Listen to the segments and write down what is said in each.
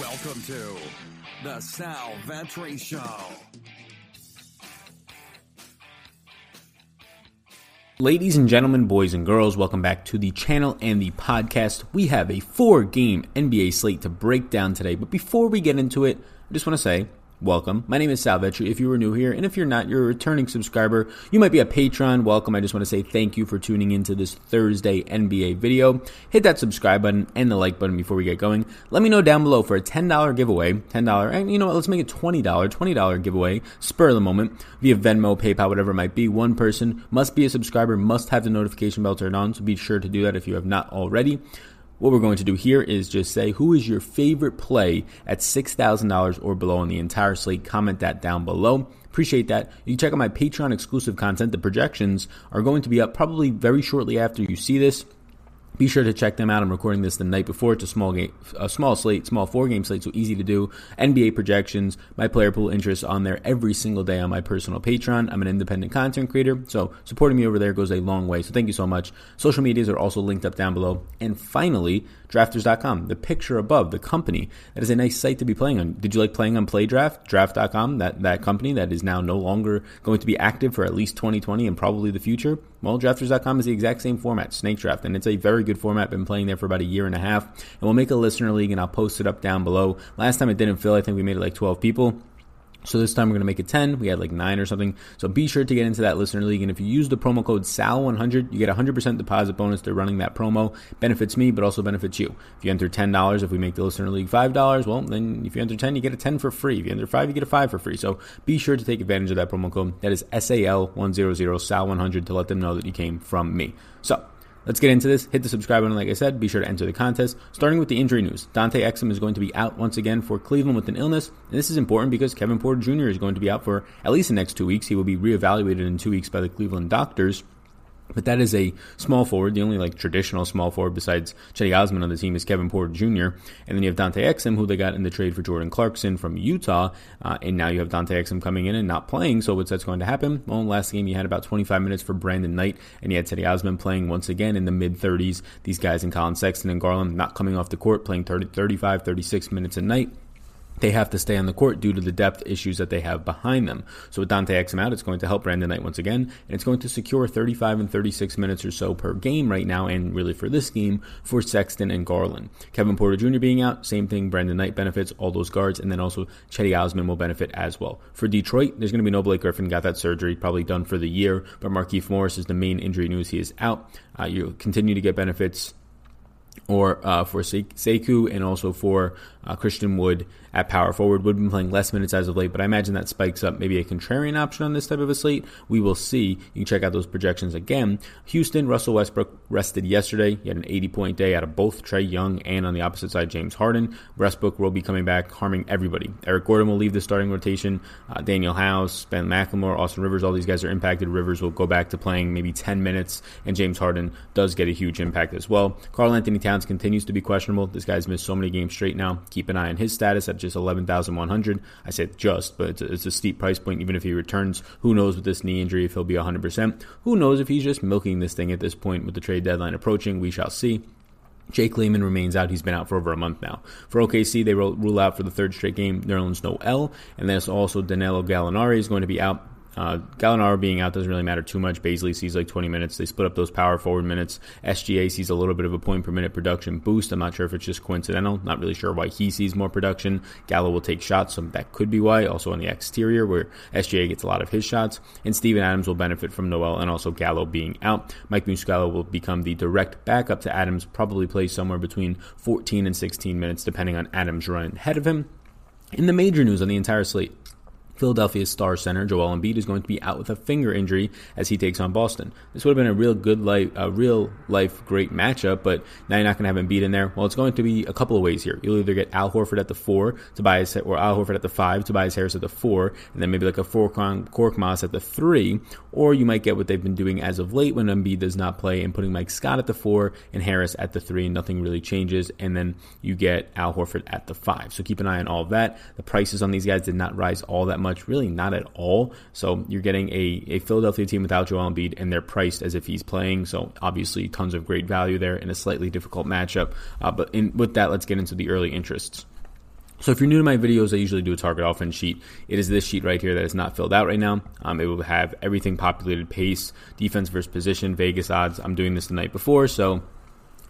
Welcome to the Sal Vetri Show. Ladies and gentlemen, boys and girls, welcome back to the channel and the podcast. We have a four game NBA slate to break down today, but before we get into it, I just want to say welcome. My name is Sal Vetri. If you are new here, and if you're not, you're a returning subscriber. You might be a patron. Welcome. I just want to say thank you for tuning into this Thursday NBA video. Hit that subscribe button and the like button before we get going. Let me know down below for a $10 giveaway. $10, and you know what? Let's make it $20. $20 giveaway. Spur of the moment via Venmo, PayPal, whatever it might be. One person must be a subscriber, must have the notification bell turned on. So be sure to do that if you have not already. What we're going to do here is just say who is your favorite play at $6,000 or below on the entire slate. Comment that down below. Appreciate that. You can check out my Patreon exclusive content. The projections are going to be up probably very shortly after you see this. Be sure to check them out. I'm recording this the night before. It's a small game, a small slate, small four game slate, so easy to do. NBA projections, my player pool interests on there every single day on my personal Patreon. I'm an independent content creator, so supporting me over there goes a long way. So thank you so much. Social medias are also linked up down below. And finally, drafters.com, the picture above, the company. That is a nice site to be playing on. Did you like playing on PlayDraft? Draft.com, that, that company that is now no longer going to be active for at least 2020 and probably the future. Well, drafters.com is the exact same format, Snake Draft, and it's a very good format. Been playing there for about a year and a half. And we'll make a listener league and I'll post it up down below. Last time it didn't fill, I think we made it like 12 people. So this time we're going to make it 10. We had like 9 or something. So be sure to get into that listener league. And if you use the promo code SAL100, you get a 100% deposit bonus to running that promo. Benefits me, but also benefits you. If you enter $10, if we make the listener league $5, well, then if you enter 10, you get a 10 for free. If you enter 5, you get a 5 for free. So be sure to take advantage of that promo code. That is SAL100, SAL100 to let them know that you came from me. So Let's get into this. Hit the subscribe button, like I said. Be sure to enter the contest. Starting with the injury news. Dante Exum is going to be out once again for Cleveland with an illness. And this is important because Kevin Porter Jr. is going to be out for at least the next two weeks. He will be reevaluated in two weeks by the Cleveland doctors. But that is a small forward. The only like traditional small forward besides Cedi Osman on the team is Kevin Porter Jr. And then you have Dante Exum, who they got in the trade for Jordan Clarkson from Utah. Uh, and now you have Dante Exum coming in and not playing. So what's that's going to happen? Well, last game you had about 25 minutes for Brandon Knight, and you had Cedi Osman playing once again in the mid 30s. These guys in Collin Sexton and Garland not coming off the court, playing 30, 35, 36 minutes a night they have to stay on the court due to the depth issues that they have behind them. So with Dante Exum out, it's going to help Brandon Knight once again, and it's going to secure 35 and 36 minutes or so per game right now, and really for this game for Sexton and Garland. Kevin Porter Jr. being out, same thing. Brandon Knight benefits all those guards, and then also Cedi Osman will benefit as well. For Detroit, there's going to be no Blake Griffin, got that surgery, probably done for the year, but Markieff Morris is the main injury news. He is out. Uh, you continue to get benefits or uh, for Sekou and also for uh, Christian Wood at power forward. Wood been playing less minutes as of late, but I imagine that spikes up maybe a contrarian option on this type of a slate. We will see. You can check out those projections again. Houston, Russell Westbrook rested yesterday. He had an 80 point day out of both Trae Young and on the opposite side, James Harden. Westbrook will be coming back, harming everybody. Eric Gordon will leave the starting rotation. Uh, Danuel House, Ben McLemore, Austin Rivers, all these guys are impacted. Rivers will go back to playing maybe 10 minutes, and James Harden does get a huge impact as well. Karl-Anthony Towns continues to be questionable. This guy's missed so many games straight now keep an eye on his status at just 11,100. I said just, but it's a, it's a steep price point. Even if he returns, who knows with this knee injury if he'll be 100%? Who knows if he's just milking this thing at this point with the trade deadline approaching? We shall see. Jake Layman remains out. He's been out for over a month now. For OKC, they rule out for the third straight game Nerlens Noel, and there's also Danilo Gallinari is going to be out uh, Gallinari being out doesn't really matter too much. Bazley sees like 20 minutes. They split up those power forward minutes. SGA sees a little bit of a point per minute production boost. I'm not sure if it's just coincidental. Not really sure why he sees more production. Gallo will take shots, so that could be why. Also on the exterior, where SGA gets a lot of his shots. And Steven Adams will benefit from Noel and also Gallo being out. Mike Muscala will become the direct backup to Adams, probably play somewhere between 14 and 16 minutes, depending on Adams' run ahead of him. In the major news on the entire slate, Philadelphia's star center Joel Embiid is going to be out with a finger injury as he takes on Boston. This would have been a real good life, a real life great matchup, but now you're not going to have Embiid in there. Well, it's going to be a couple of ways here. You'll either get Al Horford at the four, Tobias or Al Horford at the five, Tobias Harris at the four, and then maybe like a Furkan Korkmaz at the three, or you might get what they've been doing as of late when Embiid does not play and putting Mike Scott at the four and Harris at the three, and nothing really changes, and then you get Al Horford at the five. So keep an eye on all of that. The prices on these guys did not rise all that much, really not at all. So you're getting a, a Philadelphia team without Joel Embiid, and they're priced as if he's playing. So obviously, tons of great value there in a slightly difficult matchup. Uh, but in, with that, let's get into the early interests. So if you're new to my videos, I usually do a target offense sheet. It is this sheet right here that is not filled out right now. Um, it will have everything populated pace, defense versus position, Vegas odds. I'm doing this the night before, so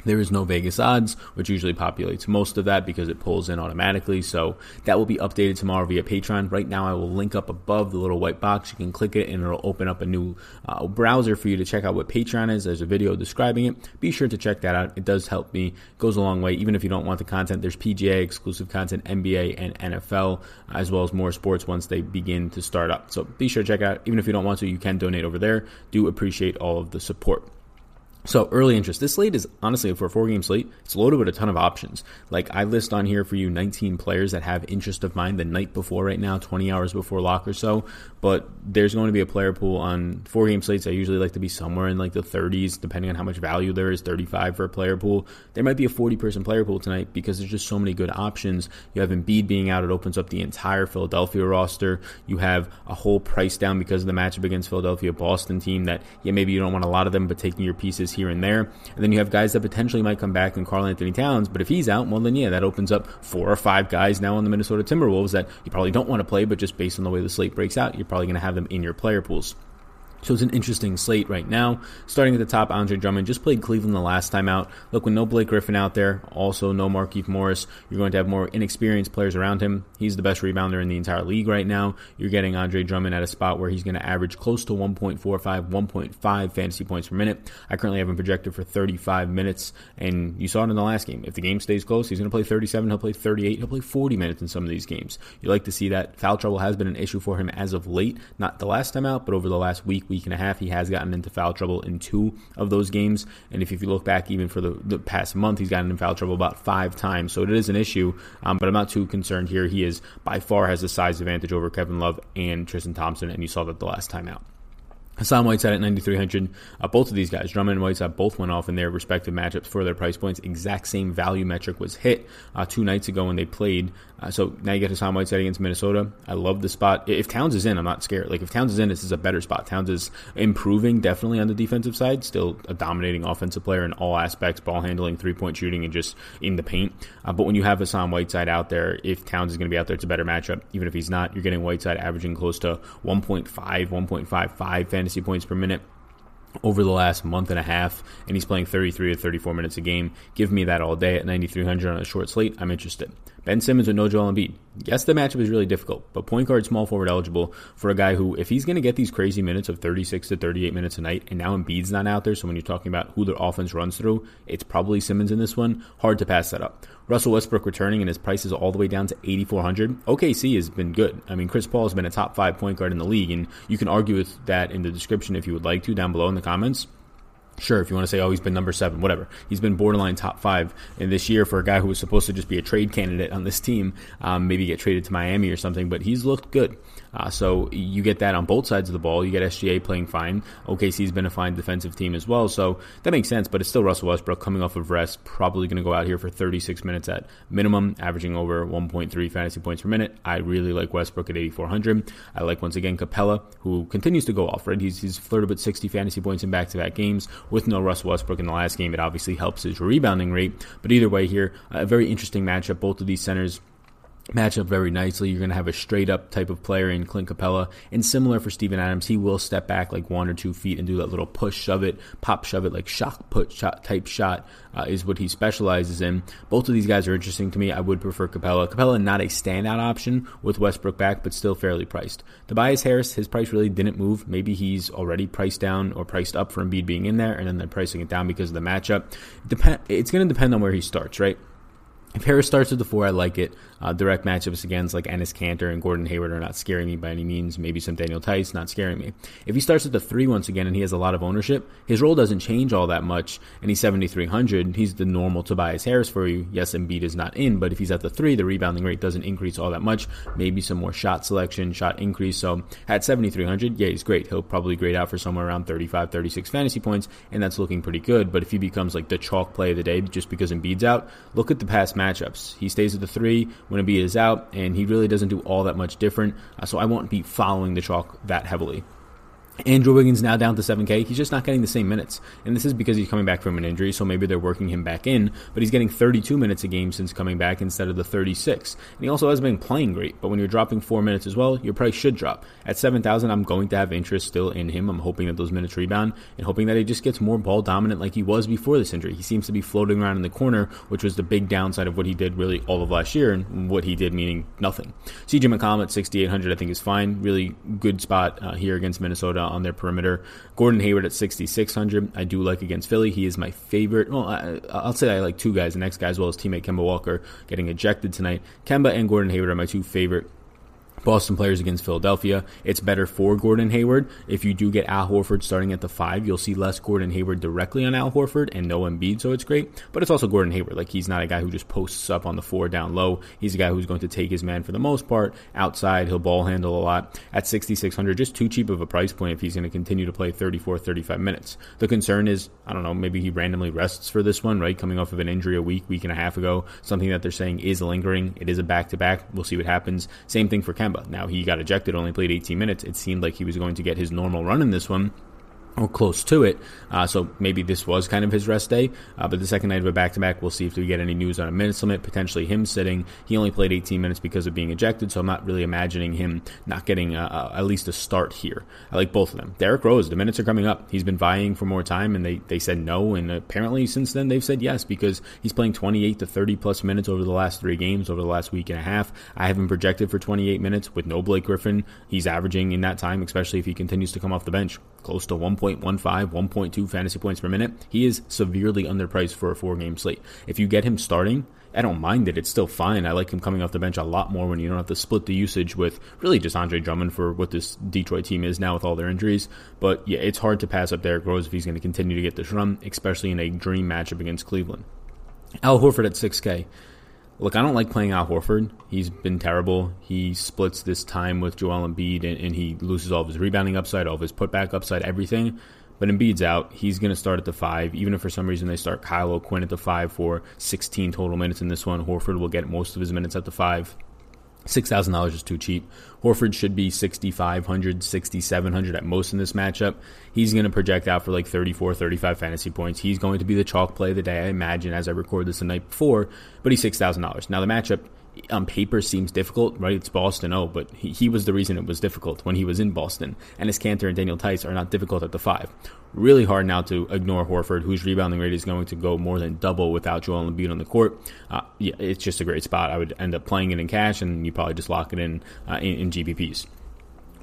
there is no Vegas odds, which usually populates most of that because it pulls in automatically. So that will be updated tomorrow via Patreon. Right now, I will link up above the little white box. You can click it and it'll open up a new uh, browser for you to check out what Patreon is. There's a video describing it. Be sure to check that out. It does help me, goes a long way. Even if you don't want the content, there's PGA exclusive content, NBA and NFL, as well as more sports once they begin to start up. So be sure to check out. Even if you don't want to, you can donate over there. Do appreciate all of the support. So early interest. This slate is honestly for a four game slate. It's loaded with a ton of options. Like I list on here for you 19 players that have interest of mine the night before right now, 20 hours before lock or so. But there's going to be a player pool on four game slates. I usually like to be somewhere in like the 30s, depending on how much value there is. 35 for a player pool. There might be a 40 person player pool tonight because there's just so many good options. You have Embiid being out. It opens up the entire Philadelphia roster. You have a whole price down because of the matchup against Philadelphia Boston team that yeah maybe you don't want a lot of them, but taking your pieces here and there. And then you have guys that potentially might come back in Karl-Anthony Towns, but if he's out, well, then yeah, that opens up four or five guys now on the Minnesota Timberwolves that you probably don't want to play, but just based on the way the slate breaks out, you're probably going to have them in your player pools. So it's an interesting slate right now. Starting at the top, Andre Drummond just played Cleveland the last time out. Look, with no Blake Griffin out there, also no Markieff Morris, you're going to have more inexperienced players around him. He's the best rebounder in the entire league right now. You're getting Andre Drummond at a spot where he's going to average close to 1.45, 1.5 fantasy points per minute. I currently have him projected for 35 minutes, and you saw it in the last game. If the game stays close, he's going to play 37, he'll play 38, he'll play 40 minutes in some of these games. You like to see that. Foul trouble has been an issue for him as of late, not the last time out, but over the last week, week and a half, he has gotten into foul trouble in two of those games. And if, you look back even for the, the past month, he's gotten in foul trouble about five times. So it is an issue, um, but I'm not too concerned here. He is by far has the size advantage over Kevin Love and Tristan Thompson, and you saw that the last time out. Hassan Whiteside at 9,300. Uh, both of these guys, Drummond and Whiteside, both went off in their respective matchups for their price points. Exact same value metric was hit uh, two nights ago when they played. Uh, so now you get Hassan Whiteside against Minnesota. I love the spot. If Towns is in, I'm not scared. Like if Towns is in, this is a better spot. Towns is improving definitely on the defensive side. Still a dominating offensive player in all aspects, ball handling, three point shooting, and just in the paint. Uh, but when you have Hassan Whiteside out there, if Towns is going to be out there, it's a better matchup. Even if he's not, you're getting Whiteside averaging close to 1.5, 1.55 fantasy points per minute over the last month and a half, and he's playing 33 to 34 minutes a game. Give me that all day at 9,300 on a short slate. I'm interested. Ben Simmons with no Joel Embiid. Yes, the matchup is really difficult, but point guard, small forward eligible for a guy who, if he's going to get these crazy minutes of 36 to 38 minutes a night, and now Embiid's not out there, so when you're talking about who their offense runs through, it's probably Simmons in this one. Hard to pass that up. Russell Westbrook returning, and his price is all the way down to 8,400. OKC has been good. I mean, Chris Paul has been a top five point guard in the league, and you can argue with that in the description if you would like to down below in the comments. Sure, if you want to say, oh, he's been number seven, whatever. He's been borderline top five in this year for a guy who was supposed to just be a trade candidate on this team, um, maybe get traded to Miami or something, but he's looked good. Uh, so you get that on both sides of the ball. You get SGA playing fine. OKC's been a fine defensive team as well, so that makes sense. But it's still Russell Westbrook coming off of rest, probably going to go out here for 36 minutes at minimum, averaging over 1.3 fantasy points per minute. I really like Westbrook at 8,400. I like once again Capela, who continues to go off. Right, he's he's flirted with 60 fantasy points in back-to-back games with no Russell Westbrook in the last game. It obviously helps his rebounding rate, but either way here, a very interesting matchup. Both of these centers match up very nicely. You're going to have a straight up type of player in Clint Capela. And similar for Steven Adams, he will step back like one or two feet and do that little push, shove it, pop, shove it, like shock put shot type shot uh, is what he specializes in. Both of these guys are interesting to me. I would prefer Capela. Capela, not a standout option with Westbrook back, but still fairly priced. Tobias Harris, his price really didn't move. Maybe he's already priced down or priced up for Embiid being in there, and then they're pricing it down because of the matchup. Dep- it's going to depend on where he starts, right? If Harris starts at the four, I like it. Uh, direct matchups against like Enes Kanter and Gordon Hayward are not scaring me by any means. Maybe some Daniel Theis, not scaring me. If he starts at the three once again and he has a lot of ownership, his role doesn't change all that much, and he's 7,300. He's the normal Tobias Harris for you. Yes, Embiid is not in, but if he's at the three, the rebounding rate doesn't increase all that much. Maybe some more shot selection, shot increase. So at 7,300, yeah, he's great. He'll probably grade out for somewhere around 35, 36 fantasy points, and that's looking pretty good. But if he becomes like the chalk play of the day just because Embiid's out, look at the past matchups. He stays at the three when Embiid is out, and he really doesn't do all that much different. Uh, so I won't be following the chalk that heavily. Andrew Wiggins now down to 7K. He's just not getting the same minutes. And this is because he's coming back from an injury, so maybe they're working him back in, but he's getting 32 minutes a game since coming back instead of the 36. And he also has been playing great, but when you're dropping four minutes as well, your price should drop. At 7,000, I'm going to have interest still in him. I'm hoping that those minutes rebound and hoping that he just gets more ball dominant like he was before this injury. He seems to be floating around in the corner, which was the big downside of what he did really all of last year, and what he did meaning nothing. CJ McCollum at 6,800, I think is fine. Really good spot uh, here against Minnesota Uh, on their perimeter. Gordon Hayward at 6,600. I do like against Philly. He is my favorite. Well, I, will say I like two guys. The next guy, as well as teammate Kemba Walker, getting ejected tonight. Kemba and Gordon Hayward are my two favorite Boston players against Philadelphia. It's better for Gordon Hayward. If you do get Al Horford starting at the five, you'll see less Gordon Hayward directly on Al Horford and no Embiid, so it's great. But it's also Gordon Hayward. Like he's not a guy who just posts up on the floor down low. He's a guy who's going to take his man for the most part outside. He'll ball handle a lot at 6,600. Just too cheap of a price point if he's going to continue to play 34, 35 minutes. The concern is, I don't know, maybe he randomly rests for this one, right? Coming off of an injury a week, week and a half ago. Something that they're saying is lingering. It is a back to back. We'll see what happens. Same thing for Kemba. Now he got ejected, only played 18 minutes. It seemed like he was going to get his normal run in this one or close to it. Uh, so maybe this was kind of his rest day. Uh, but the second night of a back to back, we'll see if we get any news on a minutes limit, potentially him sitting. He only played 18 minutes because of being ejected, so I'm not really imagining him not getting uh, at least a start here. I like both of them. Derrick Rose, the minutes are coming up. He's been vying for more time, and they, they said no. And apparently, since then, they've said yes because he's playing 28 to 30 plus minutes over the last three games, over the last week and a half. I have him projected for 28 minutes with no Blake Griffin. He's averaging in that time, especially if he continues to come off the bench, close to 1.15, 1.2 fantasy points per minute. He is severely underpriced for a four game slate. If you get him starting, I don't mind it. It's still fine. I like him coming off the bench a lot more when you don't have to split the usage with really just Andre Drummond for what this Detroit team is now with all their injuries. But yeah, it's hard to pass up Derrick Rose if he's going to continue to get this run, especially in a dream matchup against Cleveland. Al Horford at 6K. Look, I don't like playing Al Horford. He's been terrible. He splits this time with Joel Embiid, and, and he loses all of his rebounding upside, all of his putback upside, everything. But Embiid's out. He's going to start at the five. Even if for some reason they start Kyle O'Quinn at the five for 16 total minutes in this one, Horford will get most of his minutes at the five. $6,000 is too cheap. Horford should be 6,500, 6,700 at most in this matchup. He's going to project out for like 34, 35 fantasy points. He's going to be the chalk play of the day, I imagine, as I record this the night before, but he's $6,000. Now, the matchup on paper seems difficult, right? It's Boston, oh, but he, he was the reason it was difficult when he was in Boston. And Enes Kanter and Daniel Theis are not difficult at the five. Really hard now to ignore Horford, whose rebounding rate is going to go more than double without Joel Embiid on the court. Uh, yeah, it's just a great spot. I would end up playing it in cash, and you probably just lock it in uh, in, in GPPs.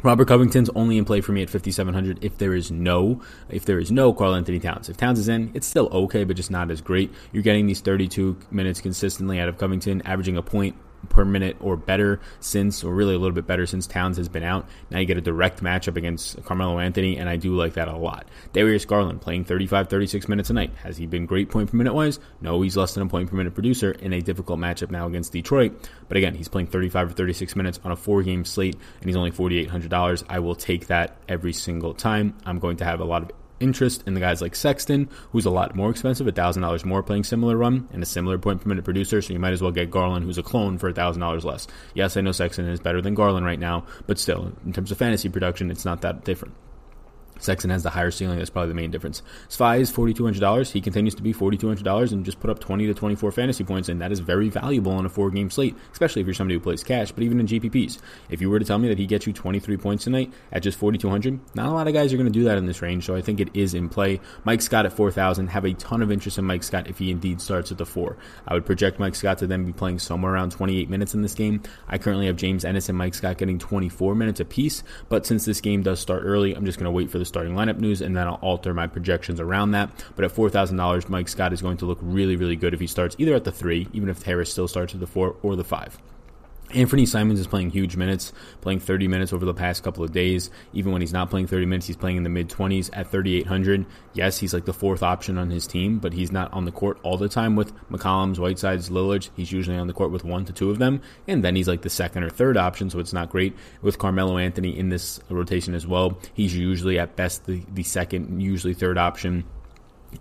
Robert Covington's only in play for me at 5700 if there is no if there is no Karl-Anthony Towns. If Towns is in, it's still okay, but just not as great. You're getting these 32 minutes consistently out of Covington, averaging a point per minute or better since, or really a little bit better since Towns has been out. Now you get a direct matchup against Carmelo Anthony, and I do like that a lot. Darius Garland playing 35, 36 minutes a night. Has he been great point per minute wise? No, he's less than a point per minute producer in a difficult matchup now against Detroit. But again, he's playing 35 or 36 minutes on a four game slate, and he's only $4,800. I will take that every single time. I'm going to have a lot of interest in the guys like Sexton, who's a lot more expensive, $1,000 more playing similar run and a similar point per minute producer, so you might as well get Garland, who's a clone, for $1,000 less. Yes, I know Sexton is better than Garland right now, but still, in terms of fantasy production, it's not that different. Sexton has the higher ceiling. That's probably the main difference. Svi is $4,200. He continues to be $4,200 and just put up 20 to 24 fantasy points, and that is very valuable on a four game slate, especially if you're somebody who plays cash, but even in GPPs. If you were to tell me that he gets you 23 points tonight at just 4,200, not a lot of guys are going to do that in this range, so I think it is in play. Mike Scott at 4,000. Have a ton of interest in Mike Scott if he indeed starts at the four. I would project Mike Scott to then be playing somewhere around 28 minutes in this game. I currently have James Ennis and Mike Scott getting 24 minutes apiece, but since this game does start early, I'm just going to wait for the starting lineup news and then I'll alter my projections around that. But at $4,000, Mike Scott is going to look really, really good if he starts either at the three, even if Harris still starts at the four, or the five. Anfernee Simons is playing huge minutes, playing 30 minutes over the past couple of days. Even when he's not playing 30 minutes, he's playing in the mid 20s at 3,800. Yes, he's like the fourth option on his team, but he's not on the court all the time with McCollum's, Whiteside's, Lillard. He's usually on the court with one to two of them, and then he's like the second or third option, so it's not great. With Carmelo Anthony in this rotation as well, he's usually at best the, the second, usually third option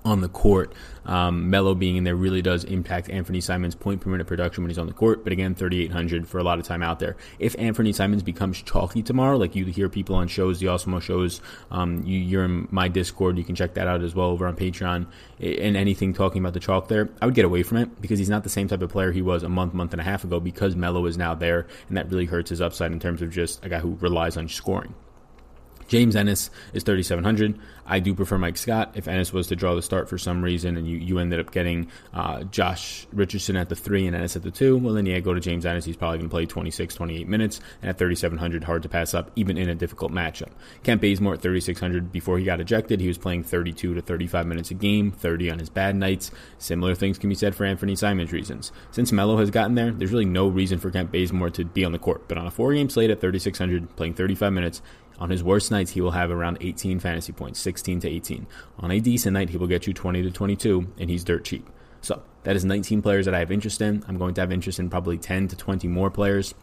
on the court. Um, Melo being in there really does impact Anfernee Simons' point per minute production when he's on the court. But again, 3,800 for a lot of time out there. If Anfernee Simons becomes chalky tomorrow, like you hear people on shows, the Awesemo shows, um, you, are in my Discord. You can check that out as well over on Patreon. And anything talking about the chalk there, I would get away from it because he's not the same type of player he was a month, month and a half ago because Melo is now there. And that really hurts his upside in terms of just a guy who relies on scoring. James Ennis is 3,700. I do prefer Mike Scott. If Ennis was to draw the start for some reason and you, you ended up getting uh, Josh Richardson at the three and Ennis at the two, well, then yeah, go to James Ennis. He's probably going to play 26, 28 minutes. And at 3,700, hard to pass up, even in a difficult matchup. Kent Bazemore at 3,600. Before he got ejected, he was playing 32 to 35 minutes a game, 30 on his bad nights. Similar things can be said for Anfernee Simons reasons. Since Melo has gotten there, there's really no reason for Kent Bazemore to be on the court. But on a four game slate at 3,600, playing 35 minutes, on his worst nights, he will have around 18 fantasy points, 16 to 18. On a decent night, he will get you 20 to 22, and he's dirt cheap. So that is 19 players that I have interest in. I'm going to have interest in probably 10 to 20 more players.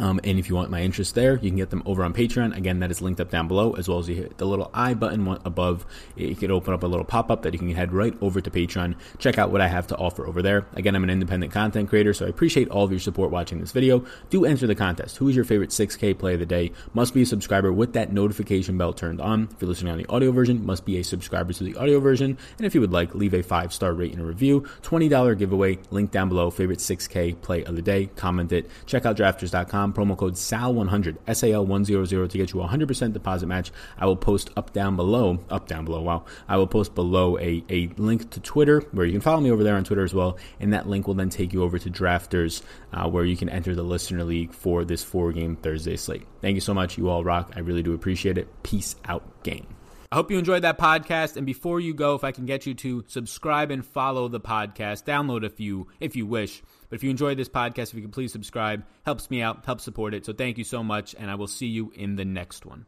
Um, and if you want my interest there, you can get them over on Patreon. Again, that is linked up down below, as well as you hit the little I button above. It can open up a little pop up that you can head right over to Patreon. Check out what I have to offer over there. Again, I'm an independent content creator, so I appreciate all of your support watching this video. Do enter the contest. Who is your favorite 6K play of the day? Must be a subscriber with that notification bell turned on. If you're listening on the audio version, must be a subscriber to the audio version. And if you would like, leave a five star rate and a review. $20 giveaway, link down below. Favorite 6K play of the day. Comment it. Check out drafters.com. Promo code SAL SAL100, SAL100 to get you a 100% deposit match. I will post up down below, up down below, wow. I will post below a, a link to Twitter where you can follow me over there on Twitter as well. And that link will then take you over to Drafters uh, where you can enter the Listener League for this four game Thursday slate. Thank you so much. You all rock. I really do appreciate it. Peace out, game. I hope you enjoyed that podcast. And before you go, if I can get you to subscribe and follow the podcast, download a few if you wish. But if you enjoyed this podcast, if you could please subscribe, helps me out, helps support it. So thank you so much, and I will see you in the next one.